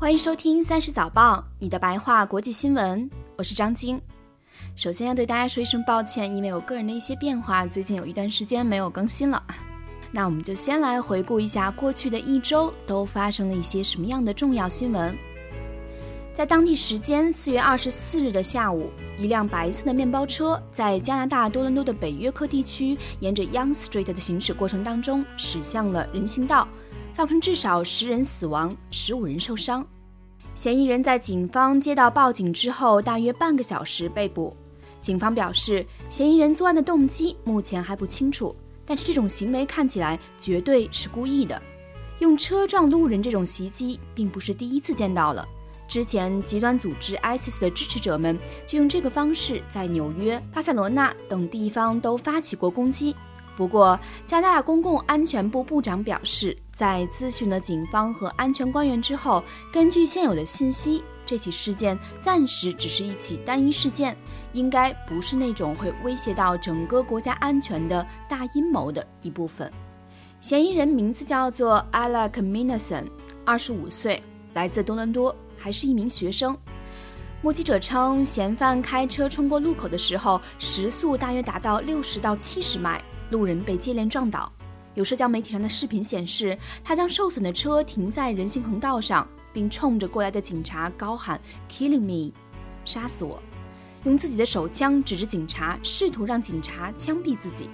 欢迎收听三十早报，你的白话国际新闻，我是张晶。首先要对大家说一声抱歉，因为我个人的一些变化，最近有一段时间没有更新了。那我们就先来回顾一下过去的一周都发生了一些什么样的重要新闻。在当地时间四月二十四日的下午，一辆白色的面包车在加拿大多伦多的北约克地区，沿着 Young Street 的行驶过程当中驶向了人行道，造成至少十人死亡，十五人受伤。嫌疑人在警方接到报警之后，大约半个小时被捕。警方表示，嫌疑人作案的动机目前还不清楚，但是这种行为看起来绝对是故意的。用车撞路人这种袭击并不是第一次见到了，之前极端组织 ISIS 的支持者们就用这个方式在纽约、巴塞罗那等地方都发起过攻击。不过，加拿大公共安全部部长表示，在咨询了警方和安全官员之后，根据现有的信息，这起事件暂时只是一起单一事件，应该不是那种会威胁到整个国家安全的大阴谋的一部分。嫌疑人名字叫做 Alec Minason，二十五岁，来自多伦多，还是一名学生。目击者称，嫌犯开车冲过路口的时候，时速大约达到六十到七十迈。路人被接连撞倒，有社交媒体上的视频显示，他将受损的车停在人行横道上，并冲着过来的警察高喊 “Killing me”，杀死我，用自己的手枪指着警察，试图让警察枪毙自己。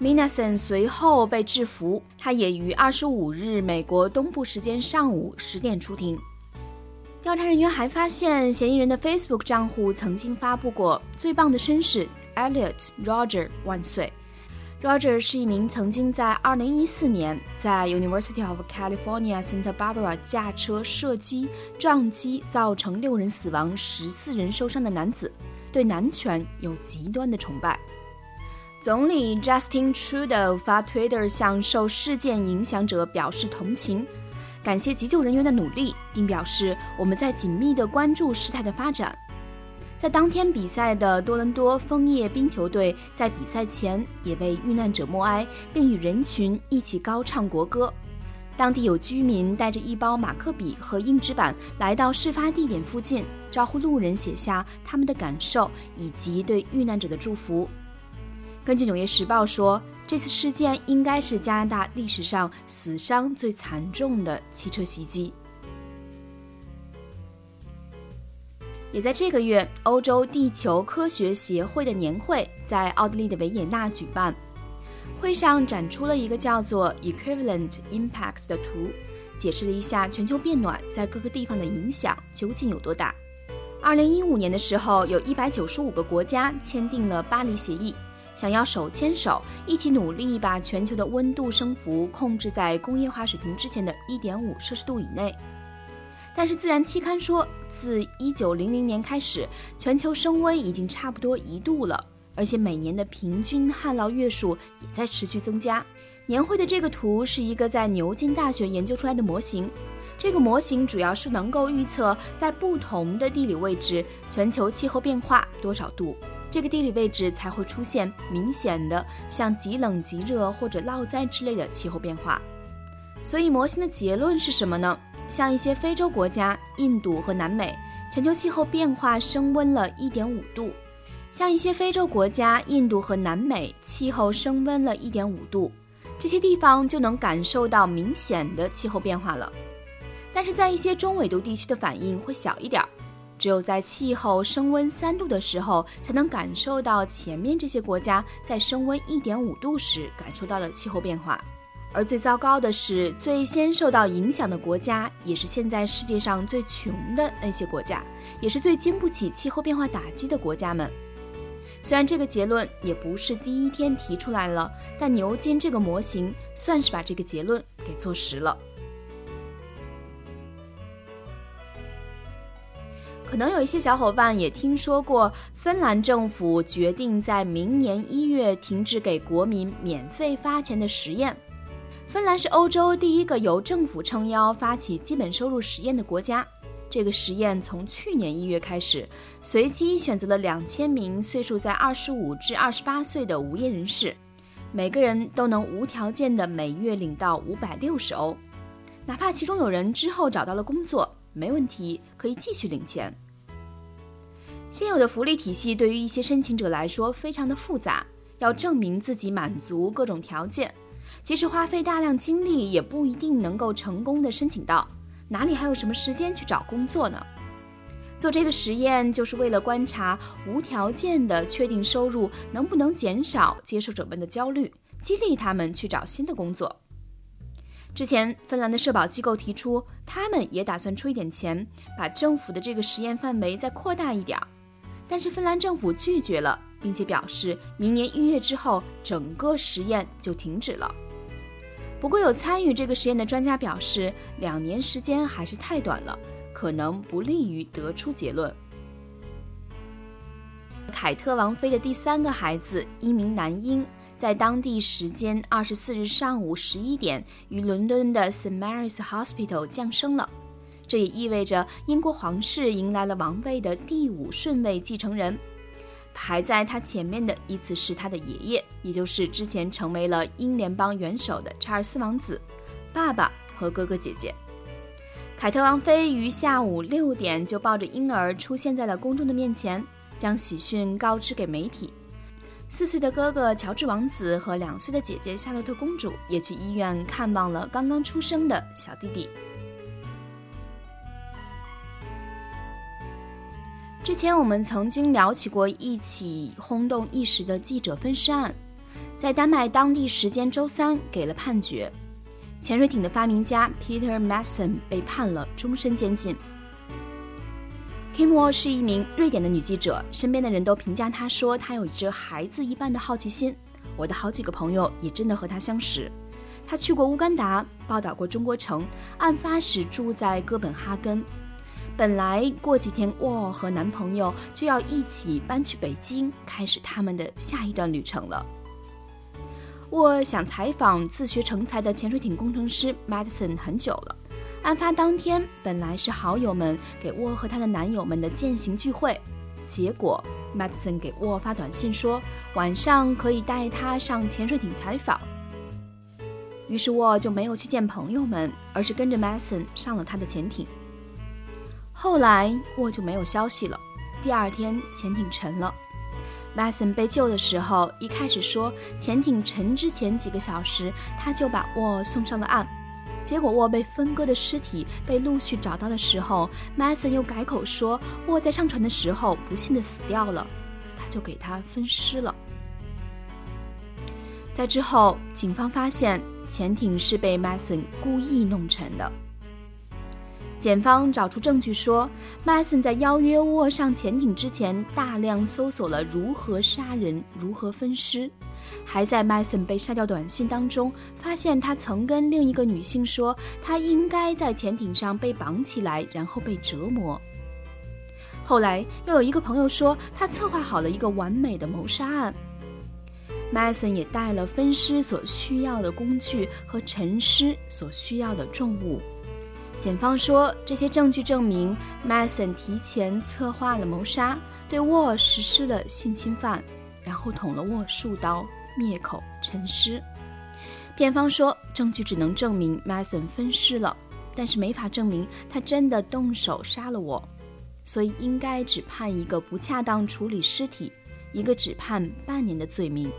Minason 随后被制服，他也于二十五日美国东部时间上午十点出庭。调查人员还发现，嫌疑人的 Facebook 账户曾经发布过“最棒的绅士 Elliot Roger 万岁”。Roger 是一名曾经在2014年在 University of California Santa Barbara 驾车射击撞击，造成六人死亡、十四人受伤的男子，对男权有极端的崇拜。总理 Justin Trudeau 发 Twitter 向受事件影响者表示同情，感谢急救人员的努力，并表示我们在紧密地关注事态的发展。在当天比赛的多伦多枫叶冰球队在比赛前也为遇难者默哀，并与人群一起高唱国歌。当地有居民带着一包马克笔和硬纸板来到事发地点附近，招呼路人写下他们的感受以及对遇难者的祝福。根据《纽约时报》说，这次事件应该是加拿大历史上死伤最惨重的汽车袭击。也在这个月，欧洲地球科学协会的年会在奥地利的维也纳举办。会上展出了一个叫做 “Equivalent Impacts” 的图，解释了一下全球变暖在各个地方的影响究竟有多大。二零一五年的时候，有一百九十五个国家签订了巴黎协议，想要手牵手一起努力把全球的温度升幅控制在工业化水平之前的一点五摄氏度以内。但是，《自然》期刊说，自一九零零年开始，全球升温已经差不多一度了，而且每年的平均旱涝月数也在持续增加。年会的这个图是一个在牛津大学研究出来的模型，这个模型主要是能够预测在不同的地理位置全球气候变化多少度，这个地理位置才会出现明显的像极冷极热或者涝灾之类的气候变化。所以，模型的结论是什么呢？像一些非洲国家、印度和南美，全球气候变化升温了一点五度。像一些非洲国家、印度和南美，气候升温了一点五度，这些地方就能感受到明显的气候变化了。但是在一些中纬度地区的反应会小一点，只有在气候升温三度的时候，才能感受到前面这些国家在升温一点五度时感受到的气候变化。而最糟糕的是，最先受到影响的国家，也是现在世界上最穷的那些国家，也是最经不起气候变化打击的国家们。虽然这个结论也不是第一天提出来了，但牛津这个模型算是把这个结论给做实了。可能有一些小伙伴也听说过，芬兰政府决定在明年一月停止给国民免费发钱的实验。芬兰是欧洲第一个由政府撑腰发起基本收入实验的国家。这个实验从去年一月开始，随机选择了两千名岁数在二十五至二十八岁的无业人士，每个人都能无条件的每月领到五百六十欧，哪怕其中有人之后找到了工作，没问题，可以继续领钱。现有的福利体系对于一些申请者来说非常的复杂，要证明自己满足各种条件，即使花费大量精力，也不一定能够成功的申请到。哪里还有什么时间去找工作呢？做这个实验就是为了观察无条件的确定收入能不能减少接受者们的焦虑，激励他们去找新的工作。之前，芬兰的社保机构提出，他们也打算出一点钱，把政府的这个实验范围再扩大一点儿。但是芬兰政府拒绝了，并且表示明年一月之后整个实验就停止了。不过有参与这个实验的专家表示，两年时间还是太短了，可能不利于得出结论。凯特王妃的第三个孩子，一名男婴，在当地时间二十四日上午十一点于伦敦的 St Mary's Hospital 降生了。这也意味着英国皇室迎来了王位的第五顺位继承人，排在他前面的依次是他的爷爷，也就是之前成为了英联邦元首的查尔斯王子，爸爸和哥哥姐姐。凯特王妃于下午六点就抱着婴儿出现在了公众的面前，将喜讯告知给媒体。四岁的哥哥乔治王子和两岁的姐姐夏洛特公主也去医院看望了刚刚出生的小弟弟。之前我们曾经聊起过一起轰动一时的记者分尸案，在丹麦当地时间周三给了判决，潜水艇的发明家 Peter m a s s o n 被判了终身监禁。Kim Wall 是一名瑞典的女记者，身边的人都评价她说她有着孩子一般的好奇心。我的好几个朋友也真的和她相识。她去过乌干达，报道过中国城，案发时住在哥本哈根。本来过几天，沃和男朋友就要一起搬去北京，开始他们的下一段旅程了。沃想采访自学成才的潜水艇工程师 Madison 很久了。案发当天，本来是好友们给沃和她的男友们的践行聚会，结果 Madison 给沃发短信说晚上可以带他上潜水艇采访。于是沃就没有去见朋友们，而是跟着 Madison 上了他的潜艇。后来沃就没有消息了。第二天，潜艇沉了。Mason 被救的时候，一开始说潜艇沉之前几个小时，他就把沃送上了岸。结果沃被分割的尸体被陆续找到的时候，Mason 又改口说沃在上船的时候不幸的死掉了，他就给他分尸了。在之后，警方发现潜艇是被 Mason 故意弄沉的。检方找出证据说，Mason 在邀约沃上潜艇之前，大量搜索了如何杀人、如何分尸，还在 Mason 被杀掉短信当中发现他曾跟另一个女性说，他应该在潜艇上被绑起来，然后被折磨。后来又有一个朋友说，他策划好了一个完美的谋杀案。Mason 也带了分尸所需要的工具和沉尸所需要的重物。检方说，这些证据证明，Mason 提前策划了谋杀，对沃实施了性侵犯，然后捅了沃数刀，灭口沉尸。辩方说，证据只能证明 Mason 分尸了，但是没法证明他真的动手杀了我，所以应该只判一个不恰当处理尸体，一个只判半年的罪名。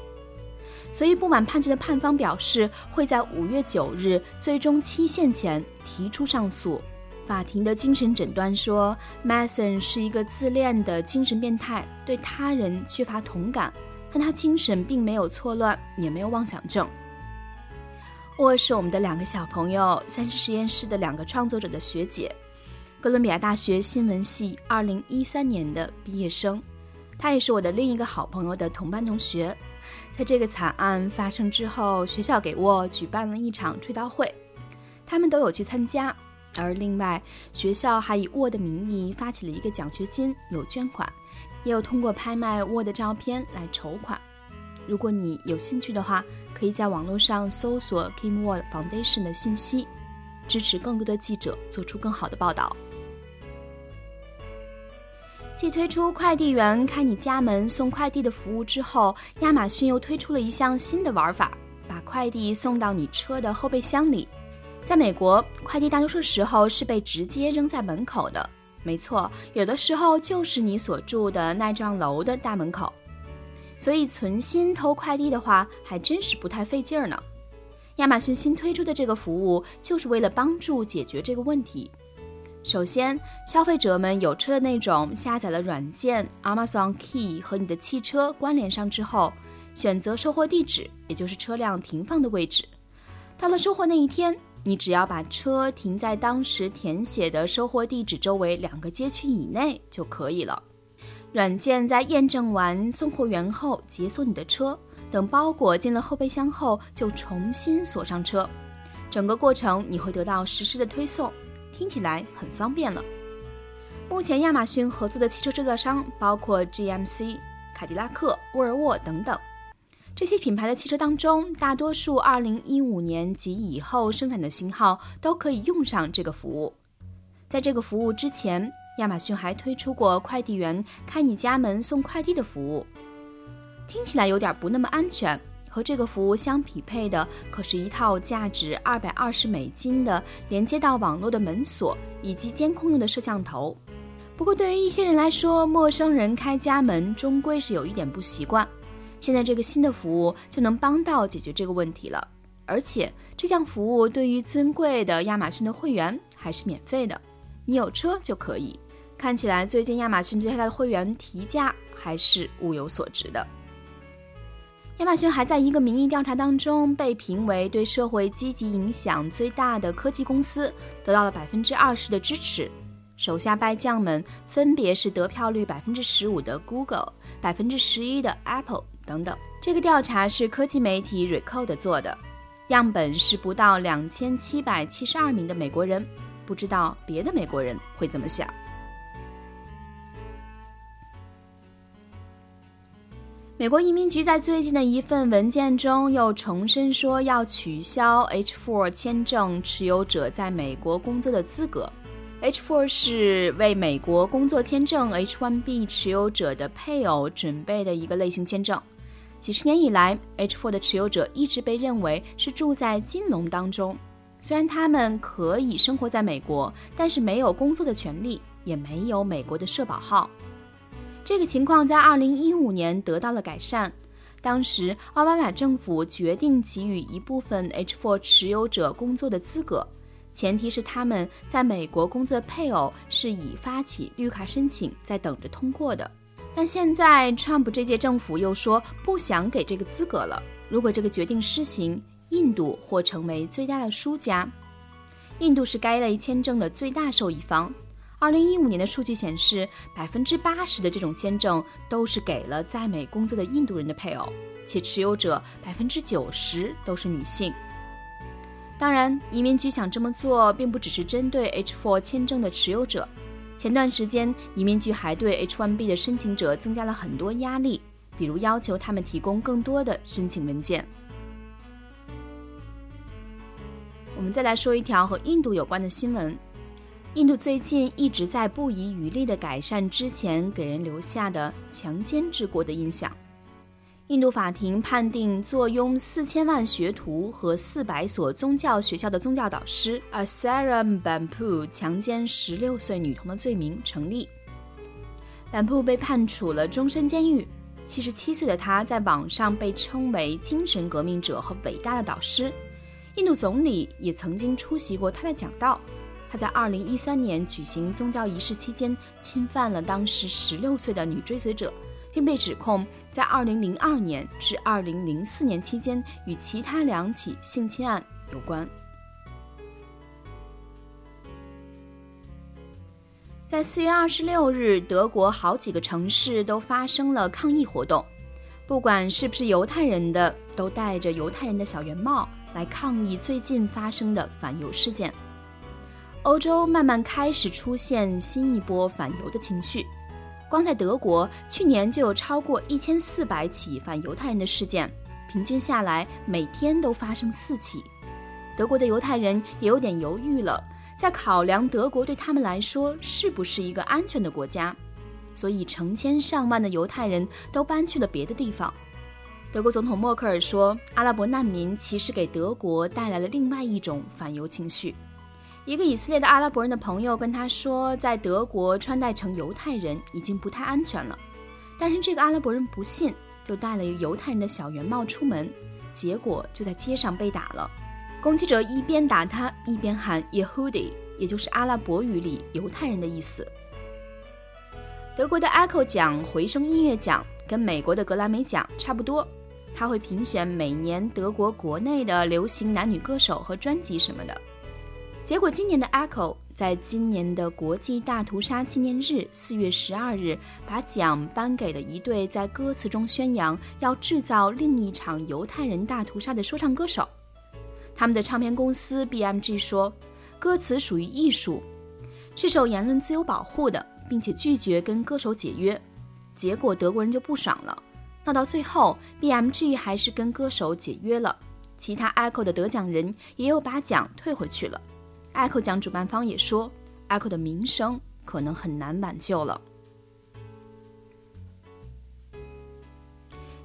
所以，不满判决的判方表示，会在五月九日最终期限前提出上诉。法庭的精神诊断说，Mason 是一个自恋的精神变态，对他人缺乏同感，但他精神并没有错乱，也没有妄想症。沃是我们的两个小朋友，三十实验室的两个创作者的学姐，哥伦比亚大学新闻系二零一三年的毕业生，她也是我的另一个好朋友的同班同学。在这个惨案发生之后，学校给沃举办了一场追悼会，他们都有去参加。而另外，学校还以沃的名义发起了一个奖学金，有捐款，也有通过拍卖沃的照片来筹款。如果你有兴趣的话，可以在网络上搜索 Kim Wall Foundation 的信息，支持更多的记者做出更好的报道。继推出快递员开你家门送快递的服务之后，亚马逊又推出了一项新的玩法，把快递送到你车的后备箱里。在美国，快递大多数时候是被直接扔在门口的。没错，有的时候就是你所住的那幢楼的大门口。所以存心偷快递的话，还真是不太费劲儿呢。亚马逊新推出的这个服务，就是为了帮助解决这个问题。首先，消费者们有车的那种，下载了软件 Amazon Key 和你的汽车关联上之后，选择收货地址，也就是车辆停放的位置。到了收货那一天，你只要把车停在当时填写的收货地址周围两个街区以内就可以了。软件在验证完送货员后，解锁你的车，等包裹进了后备箱后，就重新锁上车。整个过程你会得到实时的推送。听起来很方便了。目前亚马逊合作的汽车制造商包括 GMC、凯迪拉克、沃尔沃等等。这些品牌的汽车当中，大多数2015年及以后生产的型号都可以用上这个服务。在这个服务之前，亚马逊还推出过快递员开你家门送快递的服务。听起来有点不那么安全。和这个服务相匹配的，可是一套价值二百二十美金的连接到网络的门锁以及监控用的摄像头。不过，对于一些人来说，陌生人开家门终归是有一点不习惯。现在这个新的服务就能帮到解决这个问题了。而且，这项服务对于尊贵的亚马逊的会员还是免费的，你有车就可以。看起来，最近亚马逊对它的会员提价还是物有所值的。亚马逊还在一个民意调查当中被评为对社会积极影响最大的科技公司，得到了百分之二十的支持。手下败将们分别是得票率百分之十五的 Google、百分之十一的 Apple 等等。这个调查是科技媒体 Recode 做的，样本是不到两千七百七十二名的美国人，不知道别的美国人会怎么想。美国移民局在最近的一份文件中又重申说，要取消 H4 签证持有者在美国工作的资格。H4 是为美国工作签证 H1B 持有者的配偶准备的一个类型签证。几十年以来，H4 的持有者一直被认为是住在金龙当中，虽然他们可以生活在美国，但是没有工作的权利，也没有美国的社保号。这个情况在二零一五年得到了改善。当时，奥巴马政府决定给予一部分 H4 持有者工作的资格，前提是他们在美国工作的配偶是已发起绿卡申请，在等着通过的。但现在，川普这届政府又说不想给这个资格了。如果这个决定施行，印度或成为最大的输家。印度是该类签证的最大受益方。二零一五年的数据显示，百分之八十的这种签证都是给了在美工作的印度人的配偶，且持有者百分之九十都是女性。当然，移民局想这么做，并不只是针对 H4 签证的持有者。前段时间，移民局还对 H1B 的申请者增加了很多压力，比如要求他们提供更多的申请文件。我们再来说一条和印度有关的新闻。印度最近一直在不遗余力地改善之前给人留下的强奸之国的印象。印度法庭判定坐拥四千万学徒和四百所宗教学校的宗教导师 Asara Bampu 强奸十六岁女童的罪名成立。Bampu 被判处了终身监狱。七十七岁的他在网上被称为精神革命者和伟大的导师。印度总理也曾经出席过他的讲道。他在二零一三年举行宗教仪式期间侵犯了当时十六岁的女追随者，并被指控在二零零二年至二零零四年期间与其他两起性侵案有关。在四月二十六日，德国好几个城市都发生了抗议活动，不管是不是犹太人的，都戴着犹太人的小圆帽来抗议最近发生的反犹事件。欧洲慢慢开始出现新一波反犹的情绪，光在德国，去年就有超过一千四百起反犹太人的事件，平均下来每天都发生四起。德国的犹太人也有点犹豫了，在考量德国对他们来说是不是一个安全的国家，所以成千上万的犹太人都搬去了别的地方。德国总统默克尔说：“阿拉伯难民其实给德国带来了另外一种反犹情绪。”一个以色列的阿拉伯人的朋友跟他说，在德国穿戴成犹太人已经不太安全了。但是这个阿拉伯人不信，就戴了犹太人的小圆帽出门，结果就在街上被打了。攻击者一边打他，一边喊 “Yehudi”，也就是阿拉伯语里犹太人的意思。德国的 Echo 奖回声音乐奖跟美国的格莱美奖差不多，他会评选每年德国国内的流行男女歌手和专辑什么的。结果，今年的 Echo 在今年的国际大屠杀纪念日四月十二日，把奖颁给了一对在歌词中宣扬要制造另一场犹太人大屠杀的说唱歌手。他们的唱片公司 BMG 说，歌词属于艺术，是受言论自由保护的，并且拒绝跟歌手解约。结果，德国人就不爽了，闹到最后，BMG 还是跟歌手解约了。其他 Echo 的得奖人也有把奖退回去了。Echo 奖主办方也说，Echo 的名声可能很难挽救了。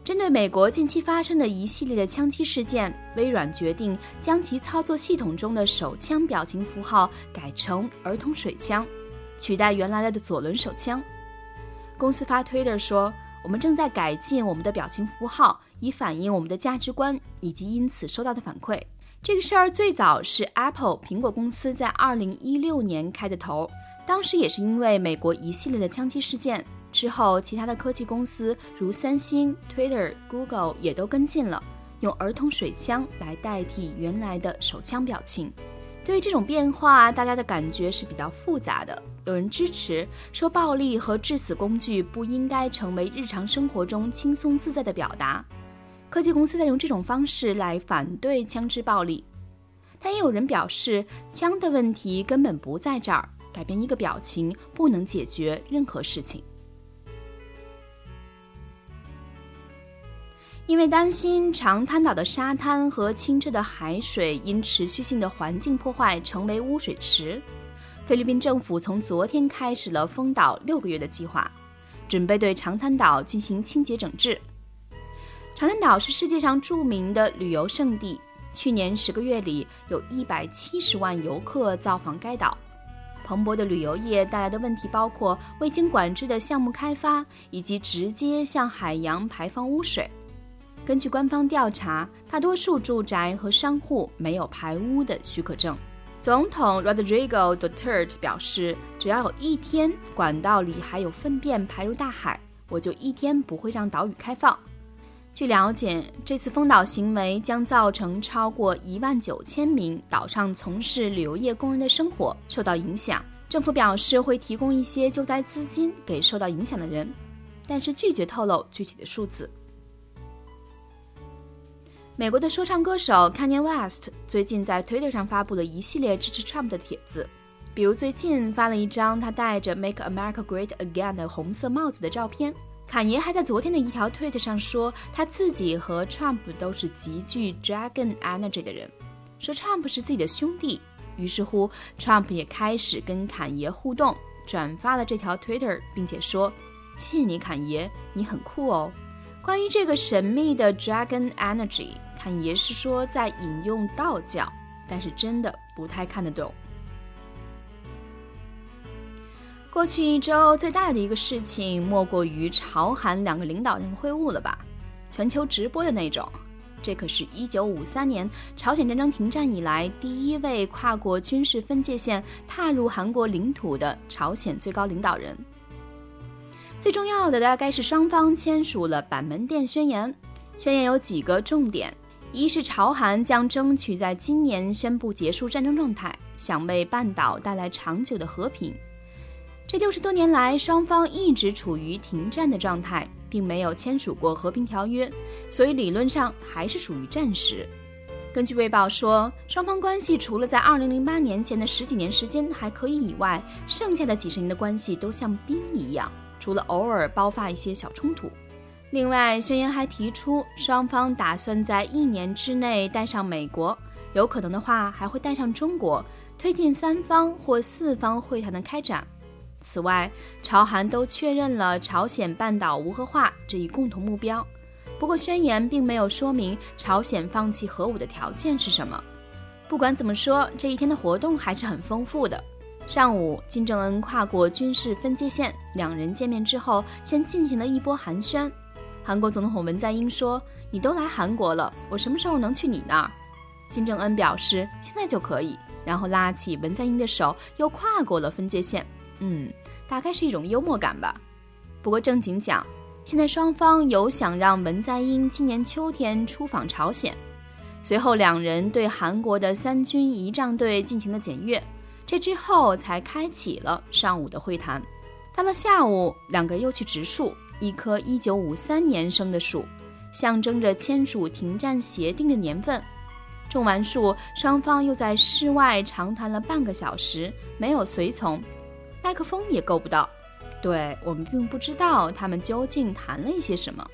针对美国近期发生的一系列的枪击事件，微软决定将其操作系统中的手枪表情符号改成儿童水枪，取代原来的左轮手枪。公司发推特说：“我们正在改进我们的表情符号，以反映我们的价值观以及因此收到的反馈。”这个事儿最早是 Apple 苹果公司在二零一六年开的头，当时也是因为美国一系列的枪击事件。之后，其他的科技公司如三星、Twitter、Google 也都跟进了，用儿童水枪来代替原来的手枪表情。对于这种变化，大家的感觉是比较复杂的。有人支持，说暴力和致死工具不应该成为日常生活中轻松自在的表达。科技公司在用这种方式来反对枪支暴力，但也有人表示，枪的问题根本不在这儿，改变一个表情不能解决任何事情。因为担心长滩岛的沙滩和清澈的海水因持续性的环境破坏成为污水池，菲律宾政府从昨天开始了封岛六个月的计划，准备对长滩岛进行清洁整治。长滩岛是世界上著名的旅游胜地。去年十个月里，有一百七十万游客造访该岛。蓬勃的旅游业带来的问题包括未经管制的项目开发，以及直接向海洋排放污水。根据官方调查，大多数住宅和商户没有排污的许可证。总统 Rodrigo Duterte 表示：“只要有一天管道里还有粪便排入大海，我就一天不会让岛屿开放。”据了解，这次封岛行为将造成超过一万九千名岛上从事旅游业工人的生活受到影响。政府表示会提供一些救灾资金给受到影响的人，但是拒绝透露具体的数字。美国的说唱歌手 Kanye West 最近在 Twitter 上发布了一系列支持 Trump 的帖子，比如最近发了一张他戴着 “Make America Great Again” 的红色帽子的照片。坎爷还在昨天的一条推特上说，他自己和 Trump 都是极具 Dragon Energy 的人，说 Trump 是自己的兄弟。于是乎，Trump 也开始跟坎爷互动，转发了这条 Twitter，并且说：“谢谢你，坎爷，你很酷哦。”关于这个神秘的 Dragon Energy，坎爷是说在引用道教，但是真的不太看得懂。过去一周最大的一个事情，莫过于朝韩两个领导人会晤了吧？全球直播的那种。这可是一九五三年朝鲜战争停战以来第一位跨过军事分界线踏入韩国领土的朝鲜最高领导人。最重要的大概是双方签署了板门店宣言。宣言有几个重点：一是朝韩将争取在今年宣布结束战争状态，想为半岛带来长久的和平。这六十多年来，双方一直处于停战的状态，并没有签署过和平条约，所以理论上还是属于战时。根据《卫报》说，双方关系除了在2008年前的十几年时间还可以以外，剩下的几十年的关系都像冰一样，除了偶尔爆发一些小冲突。另外，宣言还提出，双方打算在一年之内带上美国，有可能的话还会带上中国，推进三方或四方会谈的开展。此外，朝韩都确认了朝鲜半岛无核化这一共同目标。不过宣言并没有说明朝鲜放弃核武的条件是什么。不管怎么说，这一天的活动还是很丰富的。上午，金正恩跨过军事分界线，两人见面之后，先进行了一波寒暄。韩国总统文在寅说：“你都来韩国了，我什么时候能去你那儿？”金正恩表示：“现在就可以。”然后拉起文在寅的手，又跨过了分界线。嗯，大概是一种幽默感吧。不过正经讲，现在双方有想让文在寅今年秋天出访朝鲜。随后两人对韩国的三军仪仗队进行了检阅，这之后才开启了上午的会谈。到了下午，两个人又去植树，一棵1953年生的树，象征着签署停战协定的年份。种完树，双方又在室外长谈了半个小时，没有随从，麦克风也够不到。对我们并不知道他们究竟谈了一些什么。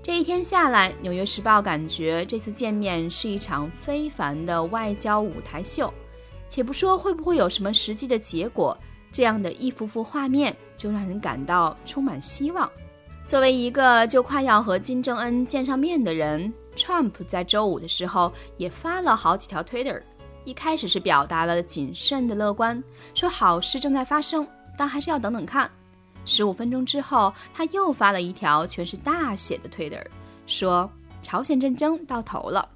这一天下来，《纽约时报》感觉这次见面是一场非凡的外交舞台秀。且不说会不会有什么实际的结果，这样的一幅幅画面就让人感到充满希望。作为一个就快要和金正恩见上面的人。Trump 在周五的时候也发了好几条 Twitter，一开始是表达了谨慎的乐观，说好事正在发生，但还是要等等看。十五分钟之后，他又发了一条全是大写的 Twitter，说朝鲜战争到头了。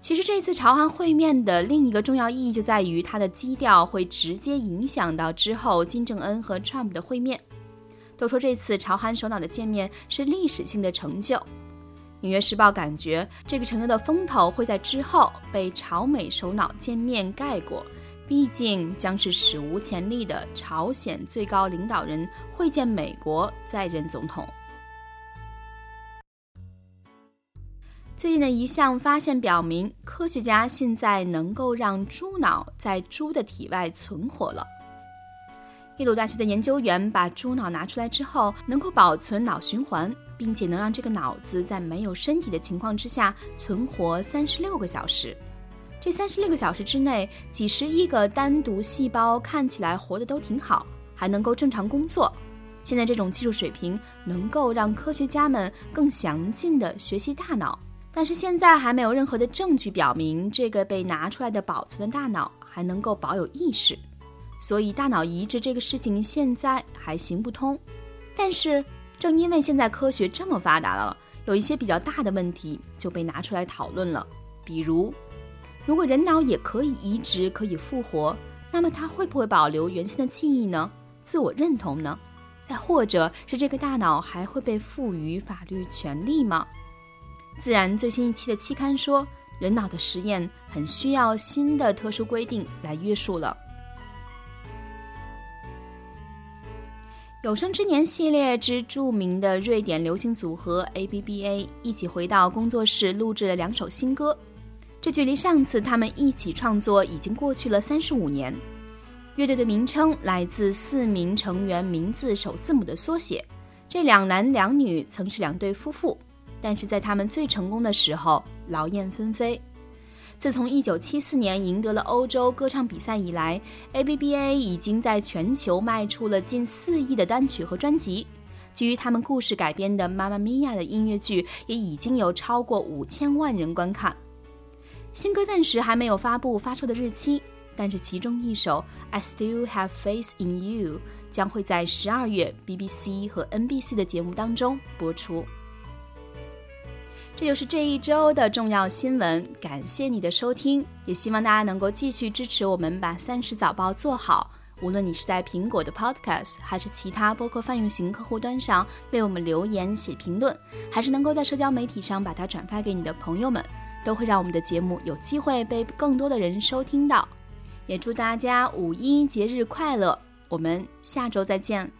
其实这次朝韩会面的另一个重要意义就在于它的基调会直接影响到之后金正恩和 Trump 的会面。都说这次朝韩首脑的见面是历史性的成就。纽约时报感觉这个承诺的风头会在之后被朝美首脑见面盖过，毕竟将是史无前例的朝鲜最高领导人会见美国在任总统。最近的一项发现表明，科学家现在能够让猪脑在猪的体外存活了。耶鲁大学的研究员把猪脑拿出来之后，能够保存脑循环。并且能让这个脑子在没有身体的情况之下存活三十六个小时。这三十六个小时之内，几十亿个单独细胞看起来活得都挺好，还能够正常工作。现在这种技术水平能够让科学家们更详尽地学习大脑，但是现在还没有任何的证据表明这个被拿出来的保存的大脑还能够保有意识。所以大脑移植这个事情现在还行不通。但是。正因为现在科学这么发达了，有一些比较大的问题就被拿出来讨论了。比如，如果人脑也可以移植、可以复活，那么它会不会保留原先的记忆呢？自我认同呢？再或者是这个大脑还会被赋予法律权利吗？自然最新一期的期刊说，人脑的实验很需要新的特殊规定来约束了。有生之年系列之著名的瑞典流行组合 ABBA 一起回到工作室录制了两首新歌，这距离上次他们一起创作已经过去了三十五年。乐队的名称来自四名成员名字首字母的缩写。这两男两女曾是两对夫妇，但是在他们最成功的时候劳燕分飞。自从1974年赢得了欧洲歌唱比赛以来，ABBA 已经在全球卖出了近四亿的单曲和专辑。基于他们故事改编的《妈妈咪呀》的音乐剧也已经有超过五千万人观看。新歌暂时还没有发布发售的日期，但是其中一首《I Still Have Faith in You》将会在十二月 BBC 和 NBC 的节目当中播出。这就是这一周的重要新闻，感谢你的收听，也希望大家能够继续支持我们把三十早报做好。无论你是在苹果的 Podcast，还是其他播客泛用型客户端上为我们留言写评论，还是能够在社交媒体上把它转发给你的朋友们，都会让我们的节目有机会被更多的人收听到。也祝大家五一节日快乐，我们下周再见。